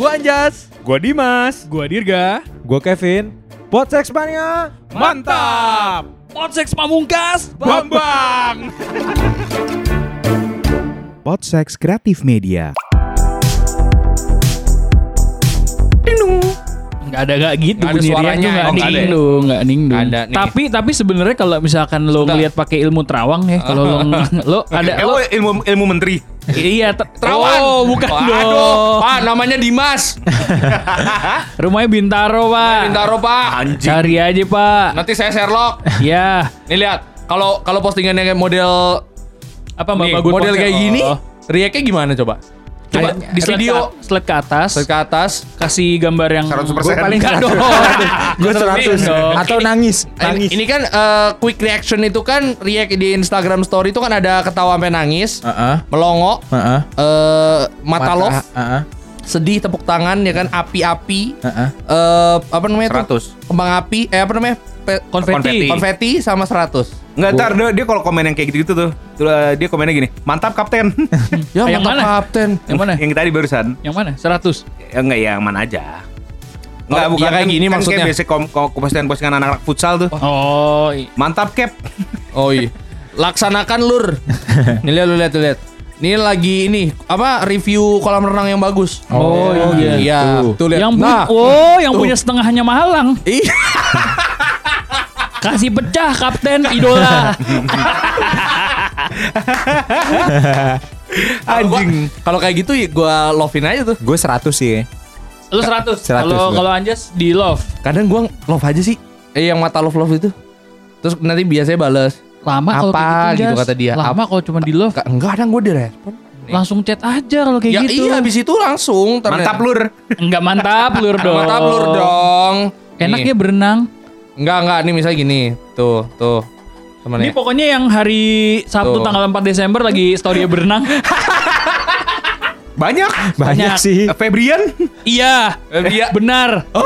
Gua Anjas. Gua Dimas. Gua Dirga. Gue Kevin. Podsex Mania. Mantap. Podseks Pamungkas. Bambang. Podsex Kreatif Media. Nggak ada nggak gitu Nggak ada suaranya. tuh nggak Oh, nggak ada ning ya? ada nih. Tapi tapi sebenarnya kalau misalkan lo ngelihat pakai ilmu terawang ya, kalau lo lo ada Eh, lo ilmu ilmu menteri. iya te- Terawan. Oh, bukan Oh, dong. Aduh, Pak, namanya Dimas. Rumahnya Bintaro, Pak. Bintaro, Pak. Anjing. Cari aja, Pak. Nanti saya Sherlock. ya. Nih lihat, kalau kalau postingannya kayak model Apa nih, model kayak gini, Oh. react-nya gimana coba? Coba Kayak di slide video ke, slide ke atas, ke atas. kasih gambar yang 100%. Gue paling Enggak dong. Gue 100 dong. Atau nangis. Ini, Nangis. ini kan eh, quick reaction itu kan react di Instagram story itu kan ada ketawa sampai nangis, Heeh. melongo, Heeh. eh mata love, Heeh. Sedih tepuk tangan ya kan api-api Heeh. eh apa namanya tuh 100. kembang api eh apa namanya Pe- konfeti. konfeti sama 100 Enggak, ntar dia, dia kalau komen yang kayak gitu-gitu tuh, tuh, uh, dia komennya gini, mantap kapten. ya Yang mantap mana? kapten Yang mana? yang tadi barusan. Yang mana? 100. Ya, enggak, ya yang mana aja. Enggak, Oh, bukan iya kayak kan- gini kan maksudnya. Kayak biasa kom kom- postingan-postingan anak-anak futsal tuh. Oh, Mantap cap. oh iya laksanakan lur nih lihat lu lihat lihat ini lagi ini apa review kolam renang yang bagus Oh, iya. iya Tuh. tuh lihat yang nah oh, yang tuh. punya setengahnya Mahalang. Iya. Kasih pecah kapten idola. anjing kalau kayak gitu ya gua lovein aja tuh Gue 100 sih. Lu 100. 100 Kalau kalau Anjas di love. kadang gua love aja sih eh yang mata love love itu terus nanti biasanya bales Lama kalau Apa kayak gitu Jas. kata dia? Lama kalau cuma di love. Enggak kadang gua direspon Langsung chat aja kalau kayak ya gitu. iya habis itu langsung ternyata- Mantap lur. Enggak mantap lur dong. mantap lur dong Enaknya berenang. enggak enggak nih misalnya gini tuh tuh Ini temennya pokoknya yang hari Sabtu Tuh. tanggal 4 Desember lagi story berenang. Banyak. Banyak. Banyak sih. Febrian. iya. iya Benar. oh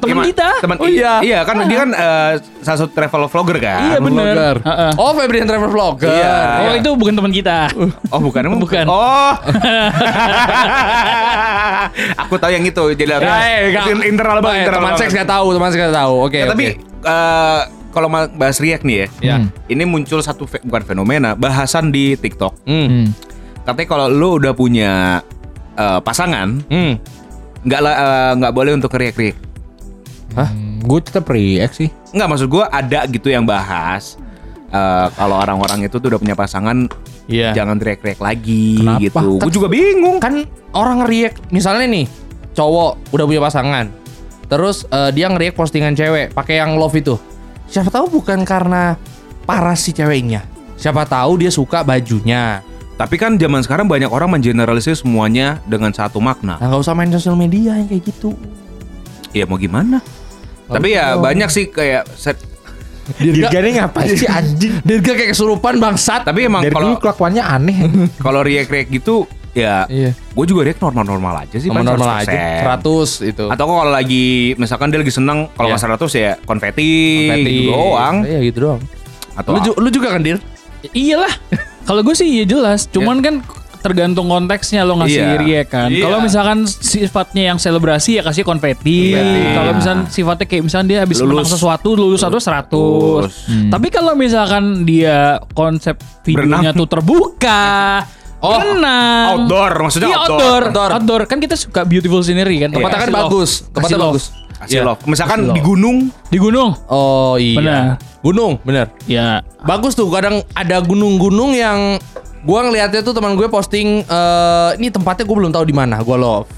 Temen Gimana? kita. Teman Oh, iya. Iya, kan dia kan eh, salah satu travel vlogger kan. Iya benar. vlogger. Heeh. oh Febrian travel vlogger Iya. Oh itu bukan teman kita. Oh bukan emang? Bukan. Oh. Aku tahu yang itu jadi Ya, enggak. itu internal banget. Eh, internal teman banget. seks nggak tahu teman seks nggak tahu oke Ya, tapi oke. eh, kalau bahas React nih ya, Ya. Hmm. ini muncul satu fe- bukan fenomena bahasan di TikTok. hmm Hmm. Katanya kalau lu udah punya eh, pasangan, hmm nggak eh, nggak boleh untuk react. Hah? Gue tetap react sih. Nggak maksud gua ada gitu yang bahas. eh, kalau orang-orang itu tuh udah punya pasangan, Iya. jangan teriak-teriak lagi Kenapa? gitu. Gue juga bingung. kan orang react misalnya nih cowok udah punya pasangan terus eh, dia nge-react postingan cewek pakai yang love itu siapa tahu bukan karena parah si ceweknya siapa tahu dia suka bajunya Tapi kan zaman sekarang banyak orang mengeneralisir semuanya dengan satu makna. nah nggak usah main sosial media yang kayak gitu Ya mau gimana? Tapi ya banyak sih kayak set. Dirga ini ngapain sih anjing? Dirga kayak kesurupan bangsat Tapi emang kalau dulu kelakuannya aneh. kalau react gitu ya iya gue juga react normal-normal aja sih normal 100%. aja 100 itu Atau kalau lagi misalkan dia lagi seneng kalau Iya. nggak 100 ya konfeti, Konfeti. gitu doang. iya gitu doang Atau lu, lu juga kan dir Iyalah. Kalau gue sih iya jelas. Cuman kan tergantung konteksnya lo ngasih Iya. react kan. Iya. Kalau misalkan sifatnya yang selebrasi ya kasih konfeti. Konfeti. Kalau misalkan sifatnya kayak misalkan dia habis Lulus. menang sesuatu lulus satu 100. Lulus. Tapi kalau misalkan dia konsep videonya Berenang. tuh terbuka, Oh, berenang. outdoor maksudnya Iya outdoor. outdoor. Outdoor. outdoor. Kan kita suka beautiful scenery kan. tempatnya kan bagus tempatnya bagus Iya. love. Misalkan di gunung, Di gunung. oh iya Benar. gunung bener Ya. Bagus tuh kadang ada gunung-gunung yang gua ngelihatnya tuh teman gue posting eh ini tempatnya gue belum tahu di mana, gua love.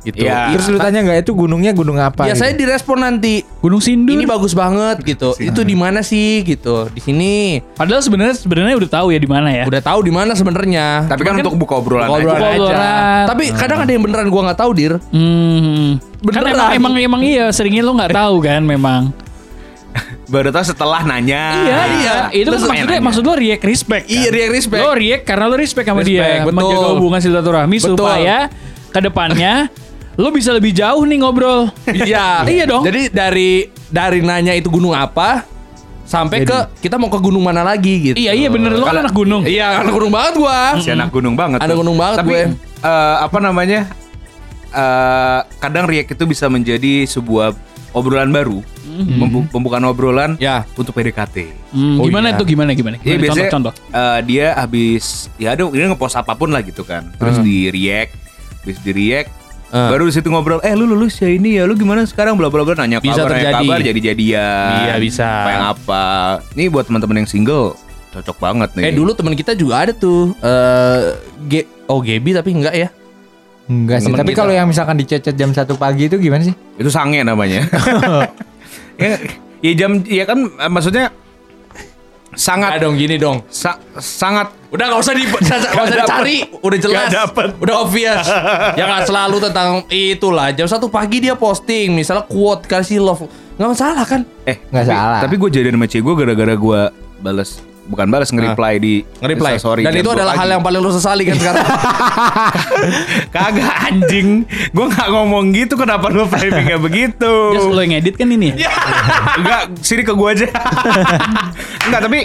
Gitu. Iya. Terus lu tanya nggak itu gunungnya gunung apa? Biasanya gitu? direspon nanti. Gunung Sindur. Ini bagus banget gitu. Itu di mana sih gitu? Di sini. Padahal sebenarnya sebenarnya udah tahu ya di mana ya. Udah tahu di mana sebenarnya. tapi kan untuk buka obrolan Buka aja. obrolan Buka aja. obrolan. Tapi kadang ada yang beneran gua nggak tahu, Dir. Hmm. Kan Beneran. emang, emang emang iya seringnya lo nggak tahu kan memang. Baru tahu setelah nanya. iya iya. Itu kan Terus maksudnya nanya. maksud lo react respect. kan? Iya, react respect. Lo react karena lo respect sama Respect, dia, betul. menjaga hubungan silaturahmi supaya ke depannya lo bisa lebih jauh nih ngobrol. Iya. Iya dong. Jadi dari dari nanya itu gunung apa sampai ke kita mau ke gunung mana lagi gitu. iya iya bener lo kan anak gunung. Iya, anak gunung banget gua. Si anak gunung banget. Anak gunung banget Tapi gue. eh, apa namanya? eh, kadang react itu bisa menjadi sebuah obrolan baru, Membu- pembukaan obrolan Ya. untuk PDKT. Hmm, Oh, gimana iya. tuh gimana gimana? Iya Gimana? biasanya contoh, contoh. eh, dia habis ya ada dia ngepost apa pun lah gitu kan, terus di react, habis di react, Eh. baru di situ ngobrol, eh lu lulus ya ini ya, lu gimana sekarang bla bla bla nanya Bisa kabar, nanya terjadi. kabar jadi jadian, Iya, bisa. apa yang apa, ini buat teman-teman yang single cocok banget nih. Eh dulu teman kita juga ada tuh eh Ge oh Gebi tapi enggak ya. Enggak sih, Temen tapi kalau yang misalkan dicecet jam 1 pagi itu gimana sih? itu sange namanya. ya, ya jam ya kan maksudnya sangat dong gini dong. sa- sangat Udah nggak usah di nggak usah dicari, udah jelas. Udah obvious. ya nggak selalu tentang itulah. Jam satu pagi dia posting, misalnya quote kasih love, nggak masalah kan? eh Nggak tapi- salah. Tapi gue jadian sama cewek gue gara-gara gue balas bukan balas nge-reply di Nge-reply. Instastory Dan itu 2 adalah hal pagi. yang paling lu sesali kan sekarang. kagak anjing. Gue nggak ngomong gitu kenapa lu framingnya begitu? Just lo yang edit kan ini ya? Enggak, sini ke gue aja. Enggak, tapi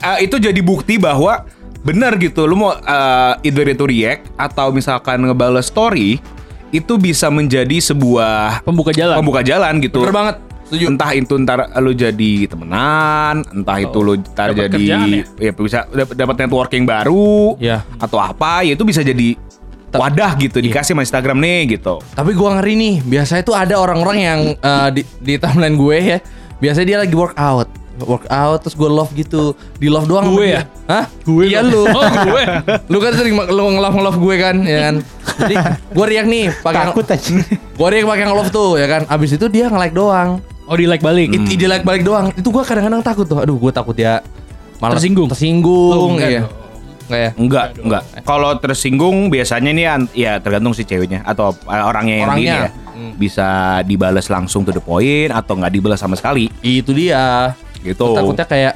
eh, itu jadi bukti bahwa benar gitu. Lu mau eh, either itu react atau misalkan ngebales story itu bisa menjadi sebuah Pembuka jalan. pembuka jalan gitu. Bener banget. Setuju. Entah itu ntar lu jadi temenan, entah itu lu ntar jadi kerjaan ya bisa dap- dapat networking baru Iya. atau apa, ya itu bisa jadi wadah gitu dikasih sama Instagram nih gitu. Tapi gua ngeri nih, biasanya tuh ada orang-orang yang eh, di, di timeline gue ya. Biasanya dia lagi workout. Workout terus gue love gitu. Di love doang Gue ya? Hah? Gue Iya lo. lu. Oh, gue. lu kan sering lu nge-love nge-love gue kan, ya kan. Jadi gue riak nih pakai Takut aja. Gue riak pakai nge-love tuh ya kan. Abis itu dia nge-like doang. Oh di like balik. It, ide like balik doang. Itu gue kadang-kadang takut tuh. Aduh, gue takut ya malah Tersinggung? Tersinggung. Oh, enggak iya. dong. Enggak ya? Enggak, enggak. Kalau tersinggung biasanya nih an- ya tergantung si ceweknya atau orangnya yang Orangnya. gini ya. Bisa dibales langsung to the point atau nggak dibales sama sekali Itu dia. gitu. Takutnya kayak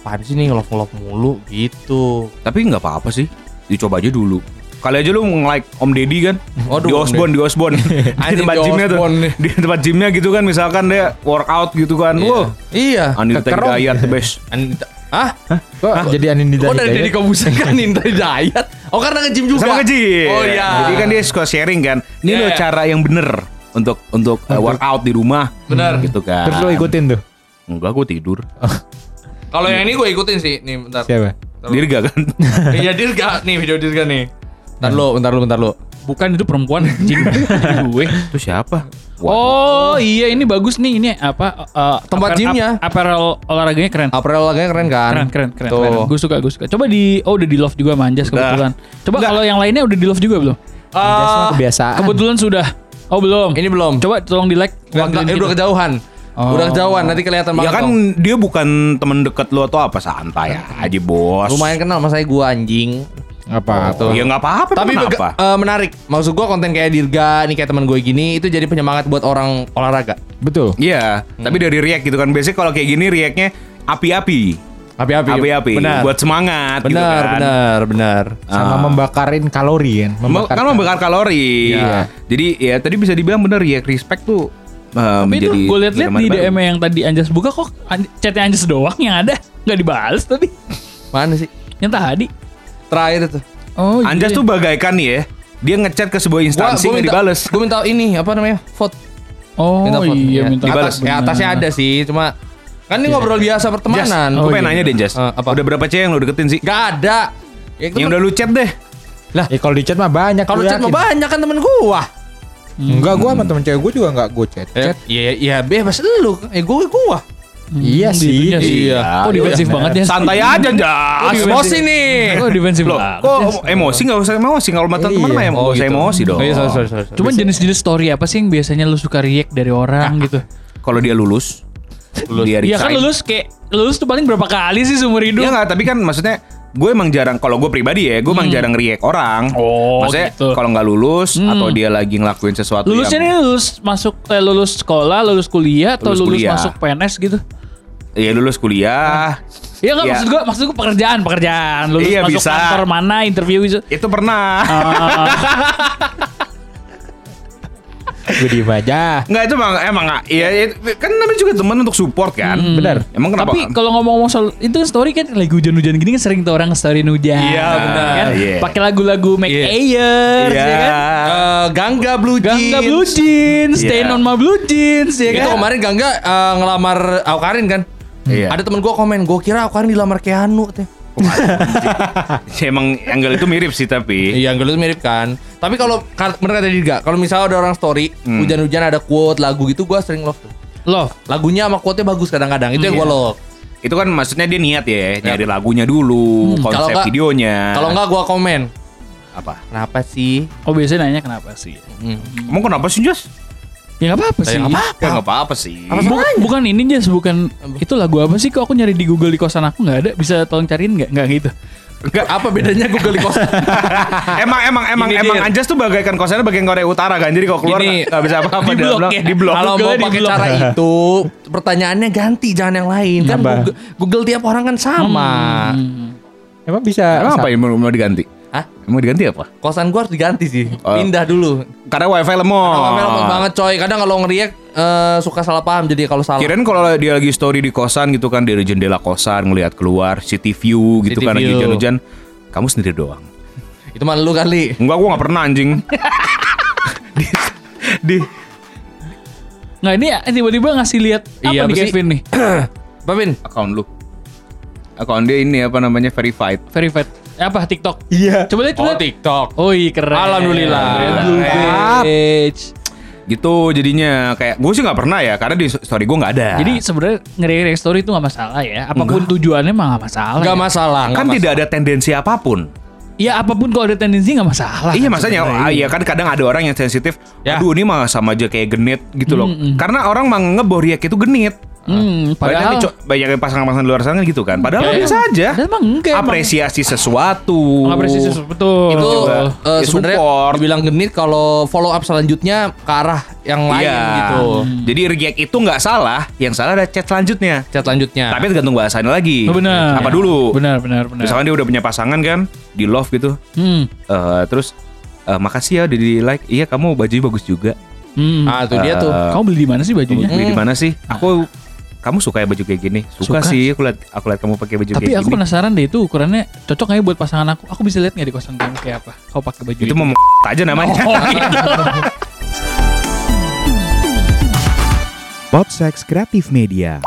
apaan sih nih nge-love mulu gitu. Tapi nggak apa-apa sih. Dicoba aja dulu. Kali aja lu nge-like Om Deddy kan? Waduh, Di Om Osborne, di Osborne. Di tempat di gymnya tuh. Di tempat gymnya gitu kan Misalkan dia workout gitu kan. Wah Iya. Anita. Hidayat the best. Anita. Ah? Kok jadi Anin Oh dari? Deddy Kobuser kan Ninta Hidayat? Oh karena nge-gym juga? Sama nge-gym. Oh iya. Jadi kan dia suka sharing kan. Ini Iya, loh iya. cara yang bener Untuk untuk uh, workout di rumah. Benar. Gitu kan. Terus lo ikutin tuh. Enggak gue tidur. Kalau yang ini gue ikutin sih. Nih bentar. Siapa? Dirga kan? Iya Dirga. Nih video Dirga nih Bentar lu Bentar lu Bentar lu Bukan itu perempuan anjing. gue. Itu siapa? Oh iya ini bagus nih ini apa eh, Tempat apparel- gymnya. ap- apparel olahraganya keren. April laganya keren kan Keren keren keren. Tuh. keren. Gue suka gue suka. Coba di oh udah di love juga sama Anjas Udah. kebetulan. Coba Enggak. kalau yang lainnya udah di love juga belum? Biasa mah kebiasaan. Kebetulan sudah. Oh belum. Ini belum Coba tolong di like. Nggak, nggak, eh, udah kejauhan Oh. Udah kejauhan Nanti kelihatan Ya banget kan dong. dia bukan temen deket lu atau apa Santai aja bos Lumayan kenal sama saya gue anjing Apa tuh. Ya nggak apa-apa Tapi apa? eh, menarik Maksud gue konten kayak Dirga Nih kayak teman gue gini Itu jadi penyemangat buat orang olahraga Betul. Iya, tapi dari react gitu kan. Biasanya kalau kayak gini reactnya api-api. Api-api Api-api. Benar Buat semangat gitu Benar kan. benar benar Sama membakarin kalori kan. Mem- kan membakar kalori. Iya. Jadi ya tadi bisa dibilang bener react respect tuh uh, Tapi itu gue liat-liat di baru. DM yang tadi Anjas buka kok chatnya Anjas doang yang ada nggak dibales tapi Mana sih yang tadi. Terakhir itu Oh Anjas tuh bagaikan nih ya. Dia ngechat ke sebuah instansi yang dibales. Gue minta ini apa namanya? Vote. Oh Minta vote. iya Ya. minta Dibales. Atas, ya atasnya ada sih, cuma kan ini ngobrol biasa pertemanan. gue Oh, pengen iya. nanya deh Jas. Eh, apa? Udah berapa cewek yang lu deketin sih? Gak ada. Ya, Yang udah lu chat deh. Ya kalau di chat mah banyak. kalau chat mah banyak kan temen gua. Enggak, gua sama temen cewek gua juga enggak gua chat. Ya, Chat. iya iya bebas lu. Eh gua gua. Iya Hmm, sih. ditunya Iya. Kok defensif banget ya? Santai aja Jas. Emosi nih. Kok defensif Loh, banget? kok emosi nggak usah emosi kalau mata teman Iya. mah ya nggak Oh, usah gitu. emosi dong. Oh, iya, sorry, sorry, sorry. Cuman jenis-jenis story apa sih yang biasanya lu suka react dari orang gitu? Kalau dia lulus, dia Iya kan lulus kayak lulus tuh paling berapa kali sih seumur hidup? Iya nggak, tapi kan maksudnya gue emang jarang kalau gue pribadi ya, gue emang jarang react orang. Hmm. Oh, maksudnya gitu. kalau nggak lulus Hmm. atau dia lagi ngelakuin sesuatu Lulusnya yang nih lulus masuk eh, lulus sekolah, lulus kuliah atau Lulus lulus kuliah. masuk PNS gitu? Ya lulus kuliah, Iya nggak Iya. maksud gua maksud gua pekerjaan pekerjaan lulus Iya, masuk bisa. kantor mana interview gitu. itu pernah. Ah, Gue diem aja. Enggak itu emang emang ya, ya, kan namanya juga teman untuk support kan. Benar. Emang kenapa? Tapi kalau ngomong-ngomong soal itu kan story kan lagi hujan-hujan gini kan sering tuh orang story hujan. Iya, benar. Kan? Iya. Pakai lagu-lagu Make Iya. Ayers Iya. ya kan. Eh, Gangga Blue Jeans. Gangga Blue Jeans, Staying Iya. on my blue jeans ya Itu kan. kemarin Gangga eh, ngelamar Aukarin kan? Iya. Ada temen gua komen, gua kira Aukarin dilamar Keanu teh. Ya, emang angle itu mirip sih tapi. Iya, Angel itu mirip kan. Tapi kalau bener kata juga, kalau misalnya ada orang story Hmm. hujan-hujan ada quote lagu gitu, gua sering love tuh. Love. Lagunya sama quote-nya bagus kadang-kadang. Itu yang gua love. Itu kan maksudnya dia niat ya, nyari lagunya dulu, Kalau konsep nggak- videonya. Kalau enggak gua komen. apa? Kenapa sih? Oh biasanya nanya kenapa sih? Hmm. Emang kenapa sih, Jas? Ya nggak apa-apa sih. nggak apa-apa. Ya nggak apa-apa sih. Bukan, bukan ini Jas, bukan itu lagu apa sih? Kok aku nyari di Google di kosan aku nggak ada? Bisa tolong cariin nggak? Nggak gitu. Enggak. Apa bedanya Google di kosan? emang emang emang Gini, emang. Anjas tuh bagaikan kosannya bagian Korea Utara kan. Jadi kalau keluar Gini, nggak bisa apa-apa di dia blok ya. di blok. Kalau mau pakai cara itu, pertanyaannya ganti jangan yang lain. Kan Apa? Google, Google tiap orang kan sama. Hmm. Emang bisa. Emang apa yang mau, mau diganti? Hah? Mau diganti apa? Kosan gua harus diganti sih. Oh. Pindah dulu. Karena wifi lemot. Kalau lemot banget coy. Kadang kalau ngeriak eh, suka salah paham jadi kalau salah. Kirain kalau dia lagi story di kosan gitu kan dari jendela kosan ngelihat keluar city view gitu City kan lagi view. hujan-hujan. Kamu sendiri doang. Itu mah lu kali. Enggak, gua nggak pernah anjing. di, di Nggak ini tiba-tiba ngasih lihat apa Iya, nih? Kevin nih? Apa Vin? account lu. Account dia ini apa namanya verified. Verified. Apa TikTok? Iya. Coba lihat, coba lihat. TikTok. Oh iya keren. Alhamdulillah. Page. Gitu jadinya kayak gue sih nggak pernah ya karena di story gue nggak ada. Jadi sebenarnya nge story itu nggak masalah ya. Apa pun tujuannya mah nggak masalah. Enggak ya. masalah. kan masalah. tidak ada tendensi apa pun. Ya apa pun kalau ada tendensi nggak masalah. iya kan masanya sebenarnya. ah, iya kan kadang ada orang yang sensitif. Ya. Aduh ini mah sama aja kayak genit gitu loh. Mm-mm. Karena orang mah ngeboriak itu genit. Hmm, Banyak, padahal banyak yang pasangan-pasangan di luar sana gitu kan. Padahal Iya. biasa aja. Padahal emang enggak, emang. Apresiasi sesuatu. Mengapresiasi sesuatu. betul. itu juga. eh, Ya, sebenarnya support. dibilang genit kalau follow up selanjutnya ke arah yang lain Iya. gitu. Jadi react itu nggak salah, yang salah ada chat selanjutnya. Chat selanjutnya. Tapi tergantung bahasanya lagi. Oh, benar. Apa dulu? Benar, benar, benar. Misalkan dia udah punya pasangan kan, di love gitu. Hmm. Eh, terus eh, makasih ya udah di like. Iya kamu bajunya bagus juga. Hmm. ah, itu dia tuh. Kamu beli di mana sih bajunya? Beli di mana sih? Aku kamu suka ya baju kayak gini? Suka, Suka. sih. Aku lihat aku lihat kamu pakai baju Tapi kayak aku gini. penasaran deh itu ukurannya cocok nggak ya buat pasangan aku? Aku bisa lihat nggak di kosan kamu kayak apa? Kau pakai baju Itu mau aja namanya. Oh, gitu. Podsex Kreatif Media.